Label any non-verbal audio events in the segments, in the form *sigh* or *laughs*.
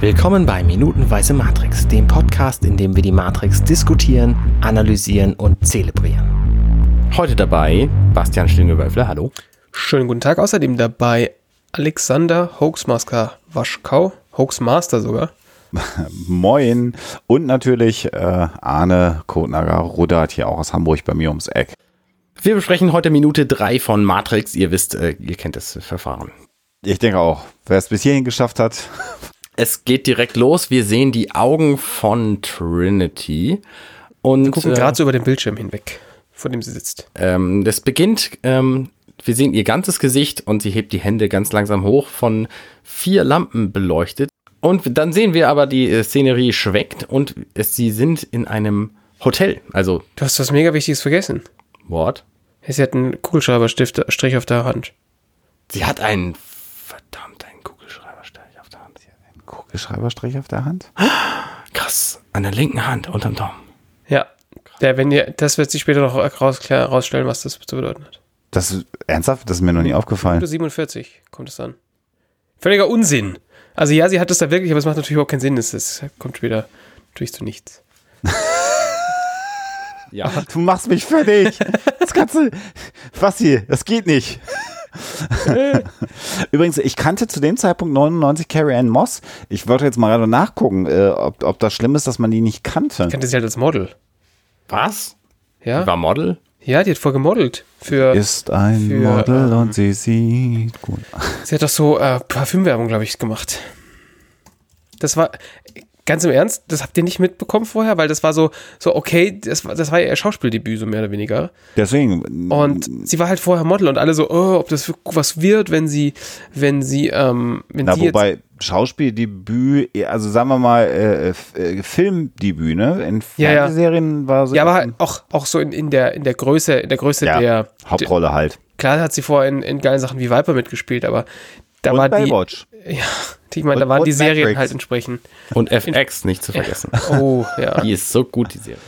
Willkommen bei Minutenweise Matrix, dem Podcast, in dem wir die Matrix diskutieren, analysieren und zelebrieren. Heute dabei Bastian Schlingelwölfler, hallo. Schönen guten Tag, außerdem dabei Alexander Hoaxmaster Waschkau, Hoaxmaster sogar. *laughs* Moin und natürlich äh, Arne Kotnager rudert hier auch aus Hamburg bei mir ums Eck. Wir besprechen heute Minute 3 von Matrix. Ihr wisst, äh, ihr kennt das Verfahren. Ich denke auch, wer es bis hierhin geschafft hat. Es geht direkt los. Wir sehen die Augen von Trinity. Und, Wir gucken äh, gerade so über den Bildschirm hinweg, vor dem sie sitzt. Ähm, das beginnt, ähm, wir sehen ihr ganzes Gesicht und sie hebt die Hände ganz langsam hoch, von vier Lampen beleuchtet. Und dann sehen wir aber, die äh, Szenerie schweckt und es, sie sind in einem Hotel. Also. Du hast was mega Wichtiges vergessen. What? Sie hat einen Kugelschreiberstift Strich auf der Hand. Sie hat einen verdammt einen Kugelschreiberstrich auf der Hand. Sie hat einen Kugelschreiberstrich auf der Hand? Krass. An der linken Hand, unterm Daumen. Ja. Der, wenn ihr, das wird sich später noch raus, klar, rausstellen, was das zu bedeuten hat. Das ist ernsthaft, das ist mir noch nie aufgefallen. Minute 47 kommt es an. Völliger Unsinn. Also ja, sie hat es da wirklich, aber es macht natürlich überhaupt keinen Sinn. Es, es kommt später natürlich zu nichts. *laughs* ja. Du machst mich fertig. Das kannst du. Fassi, das geht nicht. *laughs* Übrigens, ich kannte zu dem Zeitpunkt 99 Carrie Ann Moss. Ich wollte jetzt mal gerade nachgucken, äh, ob, ob das schlimm ist, dass man die nicht kannte. Ich kannte sie halt als Model. Was? Ja. Die war Model? Ja, die hat voll gemodelt. Für, ist ein für, Model und sie sieht gut. Sie hat doch so äh, Parfümwerbung, glaube ich, gemacht. Das war, ganz im Ernst, das habt ihr nicht mitbekommen vorher, weil das war so, so okay, das war, das war ja ihr Schauspieldebüt, so mehr oder weniger. Deswegen. Und sie war halt vorher Model und alle so, oh, ob das was wird, wenn sie, wenn sie, ähm, wenn Na, sie wobei Schauspieldebüt, also sagen wir mal, äh, äh, Filmdebüt, ne? In Fernsehserien ja, war so. Ja, aber halt auch, auch so in, in der, in der Größe, in der Größe ja, der. Hauptrolle halt. Klar hat sie vorher in, in geilen Sachen wie Viper mitgespielt, aber da und war Baywatch. die. *laughs* Ja, ich meine, da waren die Serien Matrix. halt entsprechend. Und FX nicht zu vergessen. *laughs* Oh, ja. Die ist so gut, die Serie.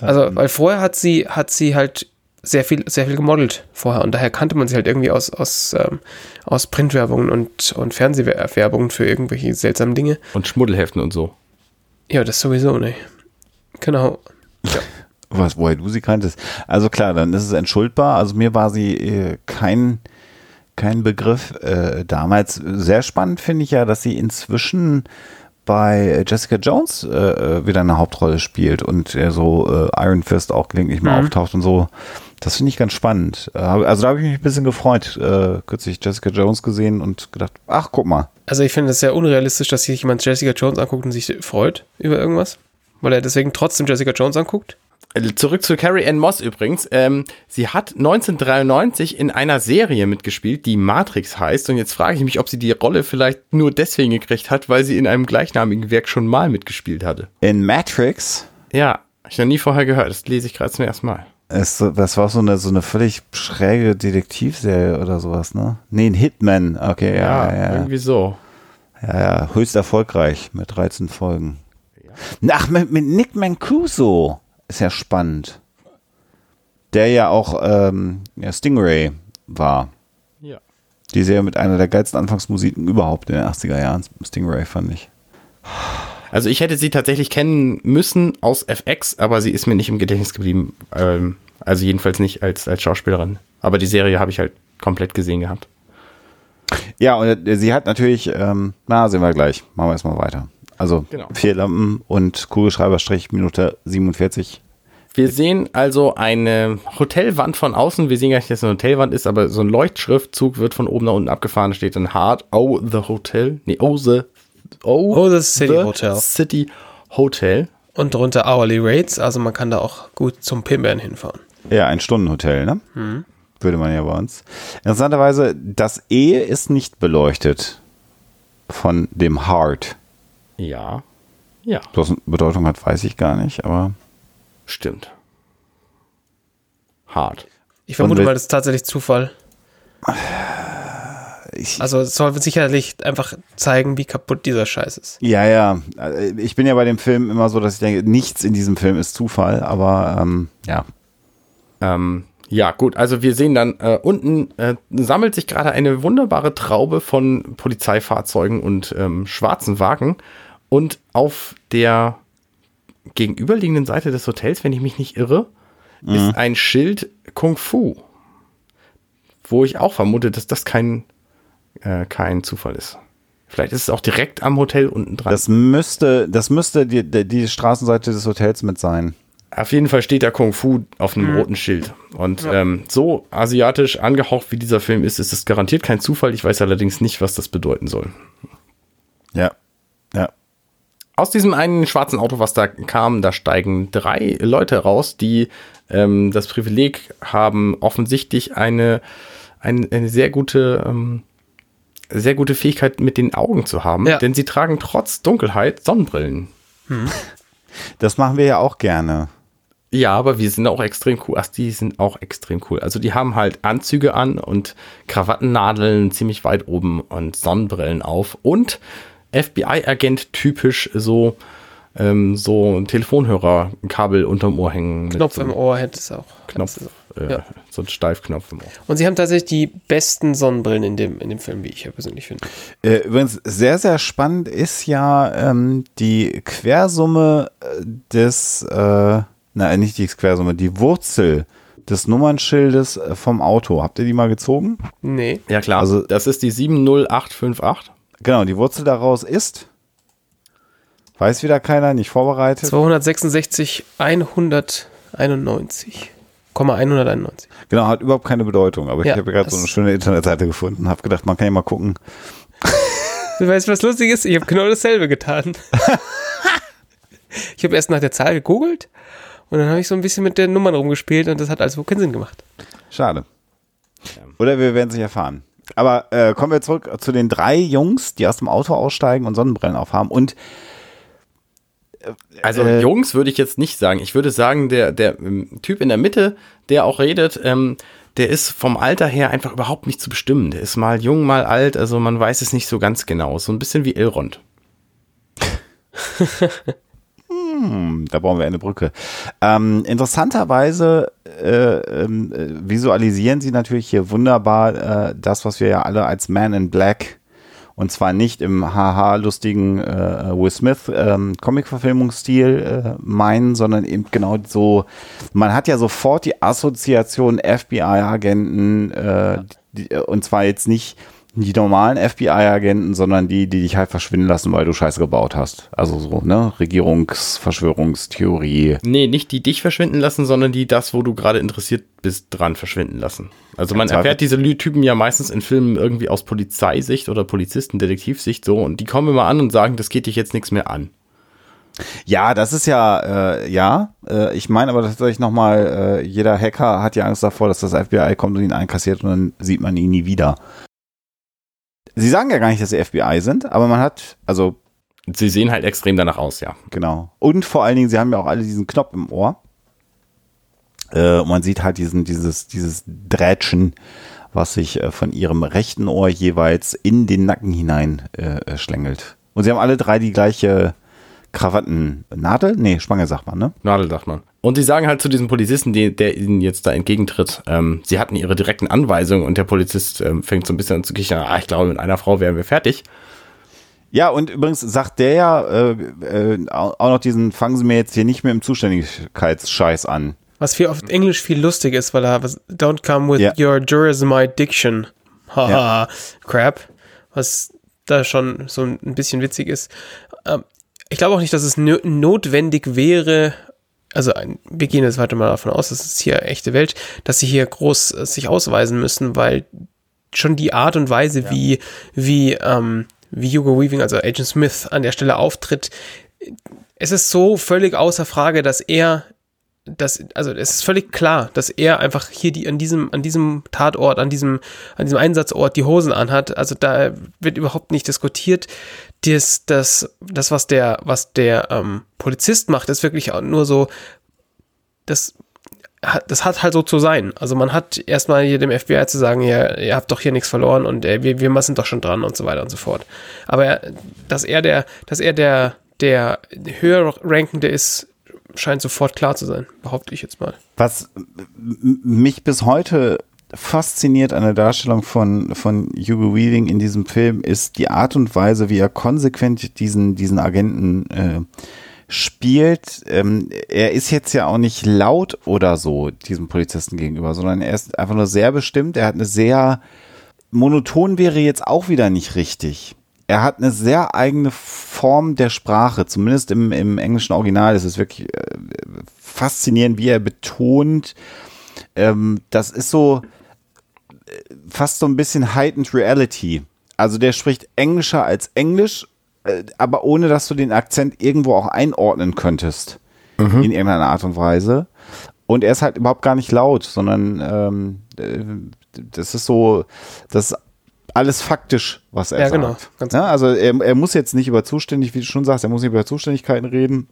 Also, weil vorher hat sie, hat sie halt sehr viel, sehr viel gemodelt vorher und daher kannte man sie halt irgendwie aus, aus, ähm, aus Printwerbungen und, und Fernsehwerbungen für irgendwelche seltsamen Dinge. Und Schmuddelheften und so. Ja, das sowieso, ne. Genau. Ja. Was, woher du sie kanntest? Also klar, dann ist es entschuldbar. Also mir war sie äh, kein, kein Begriff äh, damals. Sehr spannend finde ich ja, dass sie inzwischen bei Jessica Jones äh, wieder eine Hauptrolle spielt und äh, so äh, Iron Fist auch gelegentlich mal mhm. auftaucht und so. Das finde ich ganz spannend. Also da habe ich mich ein bisschen gefreut. Äh, kürzlich Jessica Jones gesehen und gedacht, ach, guck mal. Also ich finde es sehr unrealistisch, dass sich jemand Jessica Jones anguckt und sich freut über irgendwas. Weil er deswegen trotzdem Jessica Jones anguckt. Zurück zu Carrie Ann Moss übrigens. Ähm, sie hat 1993 in einer Serie mitgespielt, die Matrix heißt. Und jetzt frage ich mich, ob sie die Rolle vielleicht nur deswegen gekriegt hat, weil sie in einem gleichnamigen Werk schon mal mitgespielt hatte. In Matrix? Ja, habe ich noch nie vorher gehört. Das lese ich gerade zum ersten Mal. Es, das war so eine, so eine völlig schräge Detektivserie oder sowas, ne? Nee, ein Hitman. Okay, ja, ja. ja. Irgendwie so. Ja, ja, höchst erfolgreich mit 13 Folgen. Ja. Ach, mit, mit Nick Mancuso. Ist ja spannend. Der ja auch ähm, ja, Stingray war. Ja. Die Serie mit einer der geilsten Anfangsmusiken überhaupt in den 80er Jahren. Stingray fand ich. Also ich hätte sie tatsächlich kennen müssen aus FX, aber sie ist mir nicht im Gedächtnis geblieben. Ähm, also jedenfalls nicht als, als Schauspielerin. Aber die Serie habe ich halt komplett gesehen gehabt. Ja, und sie hat natürlich, ähm, na, sehen wir gleich. Machen wir erstmal weiter. Also genau. vier Lampen und Kugelschreiberstrich Minute 47. Wir sehen also eine Hotelwand von außen. Wir sehen gar nicht, dass es eine Hotelwand ist, aber so ein Leuchtschriftzug wird von oben nach unten abgefahren. Da steht dann Hard, oh, the Hotel. Nee, oh, the Oh, oh the City the Hotel. City Hotel. Und drunter Hourly Rates, also man kann da auch gut zum Pimbern hinfahren. Ja, ein Stundenhotel, ne? Mhm. Würde man ja bei uns. Interessanterweise, das E ist nicht beleuchtet von dem Heart. Ja. Ja. Was Bedeutung hat, weiß ich gar nicht, aber. Stimmt. Hart. Ich vermute mal, das ist tatsächlich Zufall. Ich, also es soll sicherlich einfach zeigen, wie kaputt dieser Scheiß ist. Ja, ja. Ich bin ja bei dem Film immer so, dass ich denke, nichts in diesem Film ist Zufall, aber ähm, ja. Ähm, Ja, gut, also wir sehen dann, äh, unten äh, sammelt sich gerade eine wunderbare Traube von Polizeifahrzeugen und ähm, schwarzen Wagen. Und auf der gegenüberliegenden Seite des Hotels, wenn ich mich nicht irre, mhm. ist ein Schild Kung Fu. Wo ich auch vermute, dass das kein, äh, kein Zufall ist. Vielleicht ist es auch direkt am Hotel unten dran. Das müsste, das müsste die, die Straßenseite des Hotels mit sein. Auf jeden Fall steht da Kung Fu auf einem mhm. roten Schild. Und ja. ähm, so asiatisch angehaucht wie dieser Film ist, ist es garantiert kein Zufall. Ich weiß allerdings nicht, was das bedeuten soll. Ja. Ja. Aus diesem einen schwarzen Auto, was da kam, da steigen drei Leute raus, die ähm, das Privileg haben, offensichtlich eine, eine, eine sehr gute, ähm, sehr gute Fähigkeit mit den Augen zu haben, ja. denn sie tragen trotz Dunkelheit Sonnenbrillen. Hm. Das machen wir ja auch gerne. Ja, aber wir sind auch extrem cool. Ach, die sind auch extrem cool. Also die haben halt Anzüge an und Krawattennadeln ziemlich weit oben und Sonnenbrillen auf und FBI-Agent typisch so ähm, so ein Telefonhörerkabel unterm Ohr hängen. Knopf so im Ohr hätte es auch. Knopf, äh, ja. so ein Steifknopf im Ohr. Und sie haben tatsächlich die besten Sonnenbrillen in dem, in dem Film, wie ich ja persönlich finde. Äh, übrigens, sehr, sehr spannend ist ja ähm, die Quersumme äh, des äh, Nein, nicht die Quersumme, die Wurzel des Nummernschildes äh, vom Auto. Habt ihr die mal gezogen? Nee. Ja klar. Also das ist die 70858. Genau, die Wurzel daraus ist weiß wieder keiner, nicht vorbereitet. 266 191. 191. Genau, hat überhaupt keine Bedeutung, aber ja, ich habe gerade so eine schöne Internetseite gefunden, habe gedacht, man kann ja mal gucken. Du weißt, was lustig ist? Ich habe genau dasselbe getan. *laughs* ich habe erst nach der Zahl gegoogelt und dann habe ich so ein bisschen mit den Nummern rumgespielt und das hat also keinen Sinn gemacht. Schade. Oder wir werden es nicht erfahren. Aber äh, kommen wir zurück zu den drei Jungs, die aus dem Auto aussteigen und Sonnenbrillen aufhaben. Und äh, also äh, Jungs würde ich jetzt nicht sagen. Ich würde sagen, der, der ähm, Typ in der Mitte, der auch redet, ähm, der ist vom Alter her einfach überhaupt nicht zu bestimmen. Der ist mal jung, mal alt, also man weiß es nicht so ganz genau. So ein bisschen wie Elrond. *laughs* Hm, da brauchen wir eine Brücke. Ähm, interessanterweise äh, ähm, äh, visualisieren sie natürlich hier wunderbar äh, das, was wir ja alle als Man in Black und zwar nicht im haha lustigen äh, Will Smith ähm, Comic-Verfilmungsstil äh, meinen, sondern eben genau so. Man hat ja sofort die Assoziation FBI-Agenten äh, und zwar jetzt nicht die normalen FBI-Agenten, sondern die, die dich halt verschwinden lassen, weil du Scheiße gebaut hast. Also so, ne? Regierungsverschwörungstheorie. Nee, nicht die dich verschwinden lassen, sondern die das, wo du gerade interessiert bist, dran verschwinden lassen. Also man erfährt diese Typen ja meistens in Filmen irgendwie aus Polizeisicht oder Polizisten-Detektivsicht so und die kommen immer an und sagen, das geht dich jetzt nichts mehr an. Ja, das ist ja, äh, ja. Äh, ich meine aber tatsächlich nochmal, äh, jeder Hacker hat ja Angst davor, dass das FBI kommt und ihn einkassiert und dann sieht man ihn nie wieder. Sie sagen ja gar nicht, dass sie FBI sind, aber man hat, also. Sie sehen halt extrem danach aus, ja. Genau. Und vor allen Dingen, sie haben ja auch alle diesen Knopf im Ohr. Äh, man sieht halt diesen, dieses, dieses Drätschen, was sich äh, von ihrem rechten Ohr jeweils in den Nacken hinein äh, schlängelt. Und sie haben alle drei die gleiche Krawattennadel? Nee, Spange sagt man, ne? Nadel sagt man. Und sie sagen halt zu diesem Polizisten, die, der ihnen jetzt da entgegentritt, ähm, sie hatten ihre direkten Anweisungen und der Polizist ähm, fängt so ein bisschen an zu kichern, ah, ich glaube, mit einer Frau wären wir fertig. Ja, und übrigens sagt der ja äh, äh, auch noch diesen, fangen Sie mir jetzt hier nicht mehr im Zuständigkeitsscheiß an. Was viel auf Englisch viel lustig ist, weil er, was, don't come with yeah. your jurism diction. Haha, ja. crap. Was da schon so ein bisschen witzig ist. Ähm, ich glaube auch nicht, dass es notwendig wäre, also wir gehen jetzt weiter mal davon aus, das ist hier echte Welt, dass sie hier groß äh, sich ausweisen müssen, weil schon die Art und Weise, ja. wie, wie, ähm, wie Hugo Weaving, also Agent Smith, an der Stelle auftritt, es ist so völlig außer Frage, dass er das, also es ist völlig klar, dass er einfach hier die, an diesem, an diesem Tatort, an diesem, an diesem Einsatzort die Hosen anhat. Also da wird überhaupt nicht diskutiert das, das, das was der, was der ähm, Polizist macht, ist wirklich nur so, das, das hat halt so zu sein. Also man hat erstmal hier dem FBI zu sagen, ja, ihr habt doch hier nichts verloren und äh, wir, wir sind doch schon dran und so weiter und so fort. Aber dass er der, dass er der, der höher rankende ist, scheint sofort klar zu sein, behaupte ich jetzt mal. Was mich bis heute fasziniert an der Darstellung von, von Hugo Weaving in diesem Film ist die Art und Weise, wie er konsequent diesen, diesen Agenten äh, spielt. Ähm, er ist jetzt ja auch nicht laut oder so diesem Polizisten gegenüber, sondern er ist einfach nur sehr bestimmt. Er hat eine sehr monoton wäre jetzt auch wieder nicht richtig. Er hat eine sehr eigene Form der Sprache, zumindest im, im englischen Original ist es wirklich äh, faszinierend, wie er betont. Ähm, das ist so äh, fast so ein bisschen heightened reality. Also der spricht englischer als Englisch äh, aber ohne dass du den Akzent irgendwo auch einordnen könntest. Mhm. In irgendeiner Art und Weise. Und er ist halt überhaupt gar nicht laut, sondern ähm, äh, das ist so, das ist alles faktisch, was er ja, genau, sagt. Genau, ja, also er, er muss jetzt nicht über Zuständig, wie du schon sagst, er muss nicht über Zuständigkeiten reden.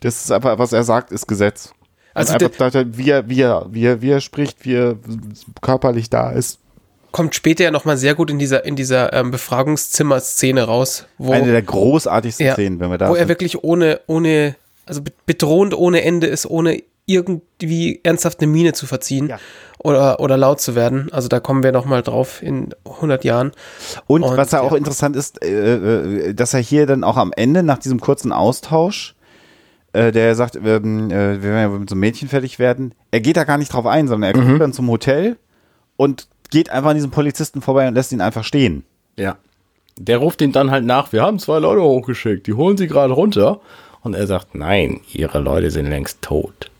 Das ist einfach, was er sagt, ist Gesetz. Also einfach, wie, er, wie, er, wie, er, wie er spricht, wie er körperlich da ist kommt später ja nochmal sehr gut in dieser, in dieser ähm, Befragungszimmer-Szene raus. Wo, Eine der großartigsten ja, Szenen, wenn wir da Wo sind. er wirklich ohne, ohne, also bedrohend ohne Ende ist, ohne irgendwie ernsthaft eine Miene zu verziehen ja. oder, oder laut zu werden. Also da kommen wir nochmal drauf in 100 Jahren. Und, Und was ja auch interessant ist, äh, äh, dass er hier dann auch am Ende nach diesem kurzen Austausch äh, der sagt, ähm, äh, wir werden ja mit so einem Mädchen fertig werden. Er geht da gar nicht drauf ein, sondern er mhm. kommt dann zum Hotel und geht einfach an diesem Polizisten vorbei und lässt ihn einfach stehen. Ja. Der ruft ihn dann halt nach, wir haben zwei Leute hochgeschickt, die holen sie gerade runter. Und er sagt, nein, ihre Leute sind längst tot.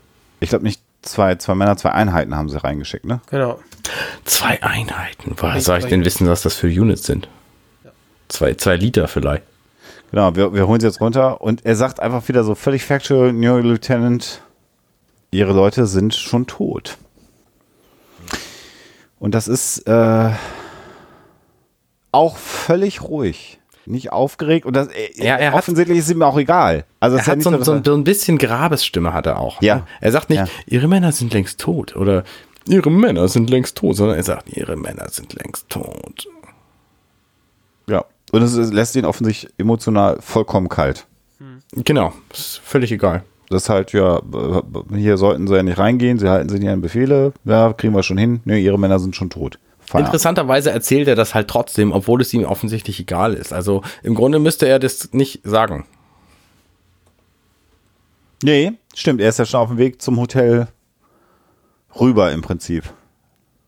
Ich glaube nicht zwei, zwei Männer, zwei Einheiten haben sie reingeschickt, ne? Genau. Zwei Einheiten. Woher soll ich denn wissen, was das für Units sind? Ja. Zwei, zwei Liter vielleicht. Genau, wir, wir holen sie jetzt runter und er sagt einfach wieder so völlig factual, New Lieutenant, ihre Leute sind schon tot. Und das ist äh, auch völlig ruhig. Nicht aufgeregt. Und das, äh, ja, er offensichtlich hat, ist ihm auch egal. Also er hat ja so, so, so, ein bisschen Grabesstimme hat er auch. Ja. Ne? Er sagt nicht, ja. ihre Männer sind längst tot oder ihre Männer sind längst tot, sondern er sagt, ihre Männer sind längst tot. Ja. Und es lässt ihn offensichtlich emotional vollkommen kalt. Genau. Ist völlig egal. Das ist halt, ja, hier sollten sie ja nicht reingehen, sie halten sich nicht an Befehle, ja, kriegen wir schon hin, ne, ihre Männer sind schon tot. Feierabend. Interessanterweise erzählt er das halt trotzdem, obwohl es ihm offensichtlich egal ist. Also im Grunde müsste er das nicht sagen. Nee, stimmt, er ist ja schon auf dem Weg zum Hotel rüber im Prinzip.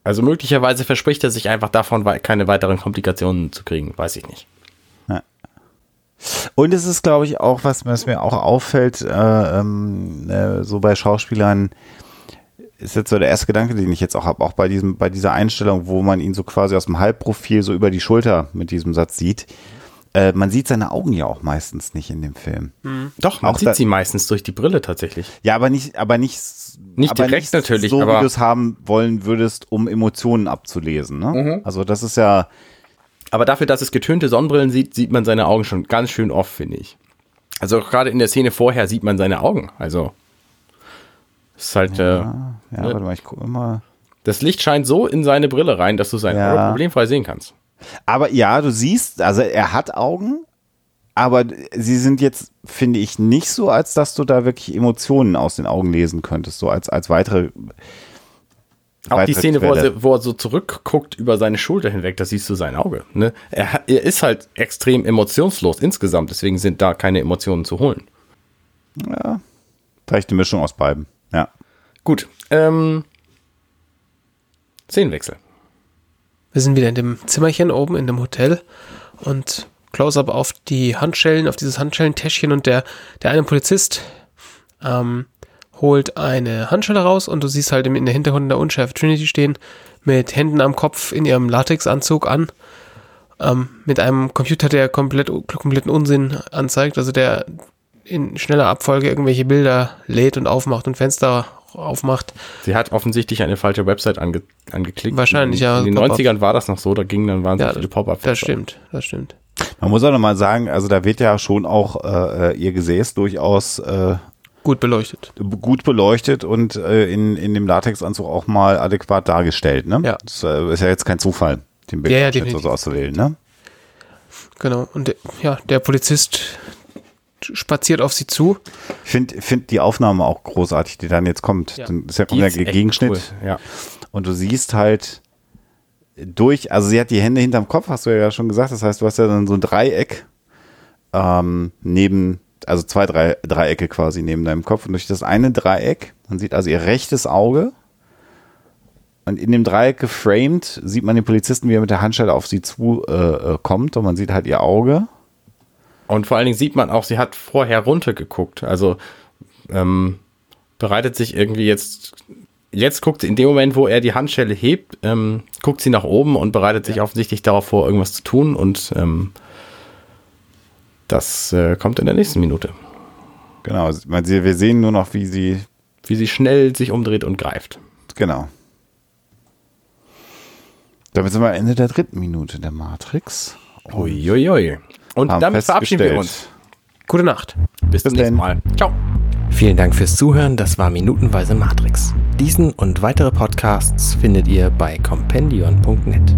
Also möglicherweise verspricht er sich einfach davon, keine weiteren Komplikationen zu kriegen, weiß ich nicht. Und es ist, glaube ich, auch was, was mir auch auffällt, äh, ähm, äh, so bei Schauspielern, ist jetzt so der erste Gedanke, den ich jetzt auch habe, auch bei diesem, bei dieser Einstellung, wo man ihn so quasi aus dem Halbprofil so über die Schulter mit diesem Satz sieht. Äh, man sieht seine Augen ja auch meistens nicht in dem Film. Mhm. Doch, man auch sieht sie meistens durch die Brille tatsächlich. Ja, aber nicht, aber nicht, nicht aber direkt nicht natürlich, so, aber wie du es haben wollen würdest, um Emotionen abzulesen. Ne? Mhm. Also das ist ja, aber dafür, dass es getönte Sonnenbrillen sieht, sieht man seine Augen schon ganz schön oft, finde ich. Also gerade in der Szene vorher sieht man seine Augen. Also ist halt. Ja, äh, ja ne? warte mal, ich gucke mal. Das Licht scheint so in seine Brille rein, dass du seine ja. Augen problemfrei sehen kannst. Aber ja, du siehst, also er hat Augen, aber sie sind jetzt, finde ich, nicht so, als dass du da wirklich Emotionen aus den Augen lesen könntest, so als, als weitere auch die Szene, wo er, wo er, so zurückguckt über seine Schulter hinweg, da siehst du sein Auge. Ne? Er, er, ist halt extrem emotionslos insgesamt, deswegen sind da keine Emotionen zu holen. Ja, vielleicht eine Mischung aus beiden. Gut. Ähm, Szenenwechsel. Wir sind wieder in dem Zimmerchen oben in dem Hotel und Close-up auf die Handschellen, auf dieses Handschellentäschchen und der, der eine Polizist ähm, holt eine Handschelle raus und du siehst halt in der Hintergrund der Unschärfe Trinity stehen, mit Händen am Kopf in ihrem Latexanzug an, ähm, mit einem Computer, der komplett, kompletten Unsinn anzeigt, also der in schneller Abfolge irgendwelche Bilder lädt und aufmacht und Fenster aufmacht. Sie hat offensichtlich eine falsche Website ange angeklickt. Wahrscheinlich, ja. In den 90ern war das noch so, da gingen dann waren ja, viele Pop-Up. Das stimmt, das stimmt. Man muss auch nochmal sagen, also da wird ja schon auch äh, ihr Gesäß durchaus äh, Gut beleuchtet. Gut beleuchtet und äh, in, in dem Latexanzug auch mal adäquat dargestellt. Ne? Ja. Das äh, ist ja jetzt kein Zufall, den Bild ja, ja, so auszuwählen. Ne? Genau. Und ja, der Polizist spaziert auf sie zu. Ich finde find die Aufnahme auch großartig, die dann jetzt kommt. Ja. Dann ist ja der Gegenschnitt. cool, Ja. Und du siehst halt durch, also sie hat die Hände hinterm Kopf, hast du ja schon gesagt. Das heißt, du hast ja dann so ein Dreieck ähm, neben, also zwei drei, Dreiecke quasi neben deinem Kopf. Und durch das eine Dreieck, man sieht also ihr rechtes Auge. Und in dem Dreieck geframed sieht man den Polizisten, wie er mit der Handschelle auf sie zu äh, äh, kommt. Und man sieht halt ihr Auge. Und vor allen Dingen sieht man auch, sie hat vorher runtergeguckt. Also ähm, bereitet sich irgendwie jetzt. Jetzt guckt sie in dem Moment, wo er die Handschelle hebt, ähm, guckt sie nach oben und bereitet sich offensichtlich darauf vor, irgendwas zu tun. Und ähm, das äh, kommt in der nächsten Minute. Genau, sie- wir sehen nur noch, wie sie, Wie sie schnell sich umdreht und greift. genau. Damit sind wir am Ende der dritten Minute der Matrix. Uiuiui. Und Haben damit verabschieden wir uns. Gute Nacht. Bis zum Bis nächsten denn. Mal. Ciao. Vielen Dank fürs Zuhören, das war Minutenweise Matrix. Diesen und weitere Podcasts findet ihr bei compendion.net.